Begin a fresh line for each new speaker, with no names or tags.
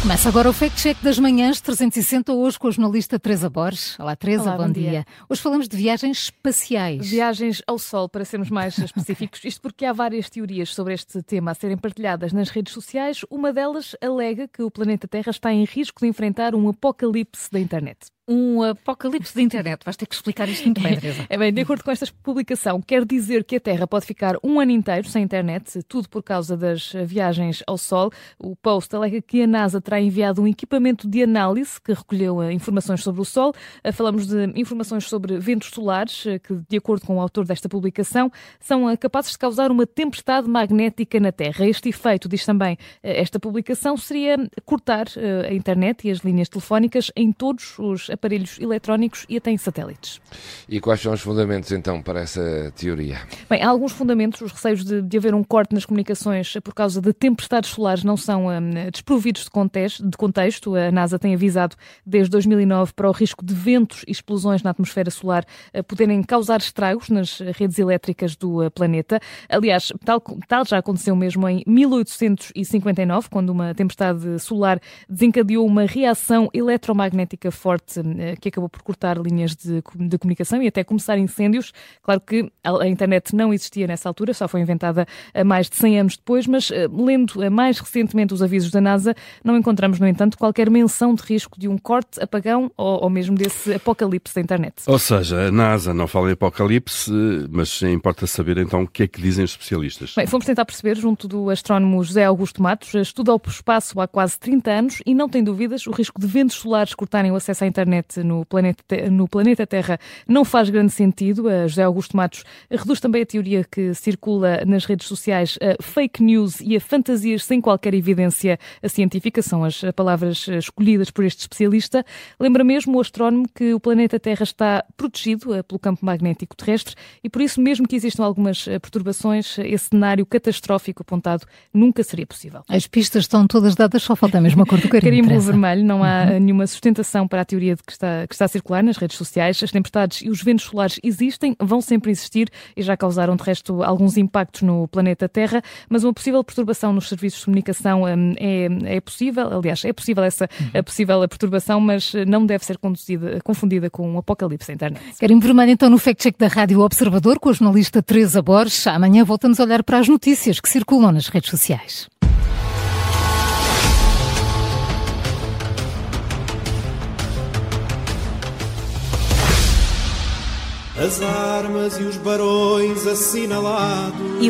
Começa agora o Fact Check das Manhãs 360, hoje com a jornalista Teresa Borges. Olá, Teresa,
Olá,
bom,
bom
dia.
dia.
Hoje falamos de viagens espaciais.
Viagens ao Sol, para sermos mais específicos. Isto porque há várias teorias sobre este tema a serem partilhadas nas redes sociais. Uma delas alega que o planeta Terra está em risco de enfrentar um apocalipse da internet.
Um apocalipse de internet. Vais ter que explicar isto muito bem, Teresa.
É bem, de acordo com esta publicação, quer dizer que a Terra pode ficar um ano inteiro sem internet, tudo por causa das viagens ao Sol. O post alega que a NASA terá enviado um equipamento de análise que recolheu eh, informações sobre o Sol. Eh, Falamos de informações sobre ventos solares, eh, que, de acordo com o autor desta publicação, são capazes de causar uma tempestade magnética na Terra. Este efeito, diz também esta publicação, seria cortar a internet e as linhas telefónicas em todos os aparelhos eletrónicos e até em satélites.
E quais são os fundamentos então para essa teoria?
Bem, há alguns fundamentos. Os receios de, de haver um corte nas comunicações por causa de tempestades solares não são hum, desprovidos de contexto, de contexto. A NASA tem avisado desde 2009 para o risco de ventos e explosões na atmosfera solar eh, poderem causar estragos nas redes elétricas do eh, planeta. Aliás, tal, tal já aconteceu mesmo em 1859, quando uma tempestade solar desencadeou uma reação eletromagnética forte eh, que acabou por cortar linhas de, de comunicação e até começar incêndios. Claro que a, internet não existia nessa altura, só foi inventada a mais de 100 anos depois, mas eh, lendo eh, mais recentemente os avisos da NASA, não encontramos, no entanto, qualquer menção de risco de um corte, apagão ou, ou mesmo desse apocalipse da internet.
Ou seja, a NASA não fala em apocalipse, mas importa saber então o que é que dizem os especialistas.
Bem, fomos tentar perceber, junto do astrónomo José Augusto Matos, estuda o espaço há quase 30 anos e não tem dúvidas, o risco de ventos solares cortarem o acesso à internet no planeta, no planeta Terra não faz grande sentido. A José Augusto Matos reduz também a teoria que circula nas redes sociais a fake news e a fantasias sem qualquer evidência científica, são as palavras escolhidas por este especialista. Lembra mesmo o astrónomo que o planeta Terra está protegido eh, pelo campo magnético terrestre e por isso, mesmo que existam algumas eh, perturbações, esse cenário catastrófico apontado nunca seria possível.
As pistas estão todas dadas, só falta a cor do carimbo.
Carimbo vermelho, não há uhum. nenhuma sustentação para a teoria de que está, que está a circular nas redes sociais. As tempestades e os ventos solares existem, vão sempre existir e já causaram, de resto, alguns impactos no planeta Terra, mas uma possível perturbação nos serviços de comunicação hum, é, é possível, aliás, é possível essa uhum. possível perturbação, mas não deve ser conduzida, confundida com um apocalipse da internet.
Carimbo vermelho, então, no Fact Check da Rádio Observador, com a jornalista Teresa Borges. Amanhã voltamos a olhar para as notícias que circulam nas redes sociais.
As armas e os barões assinalados.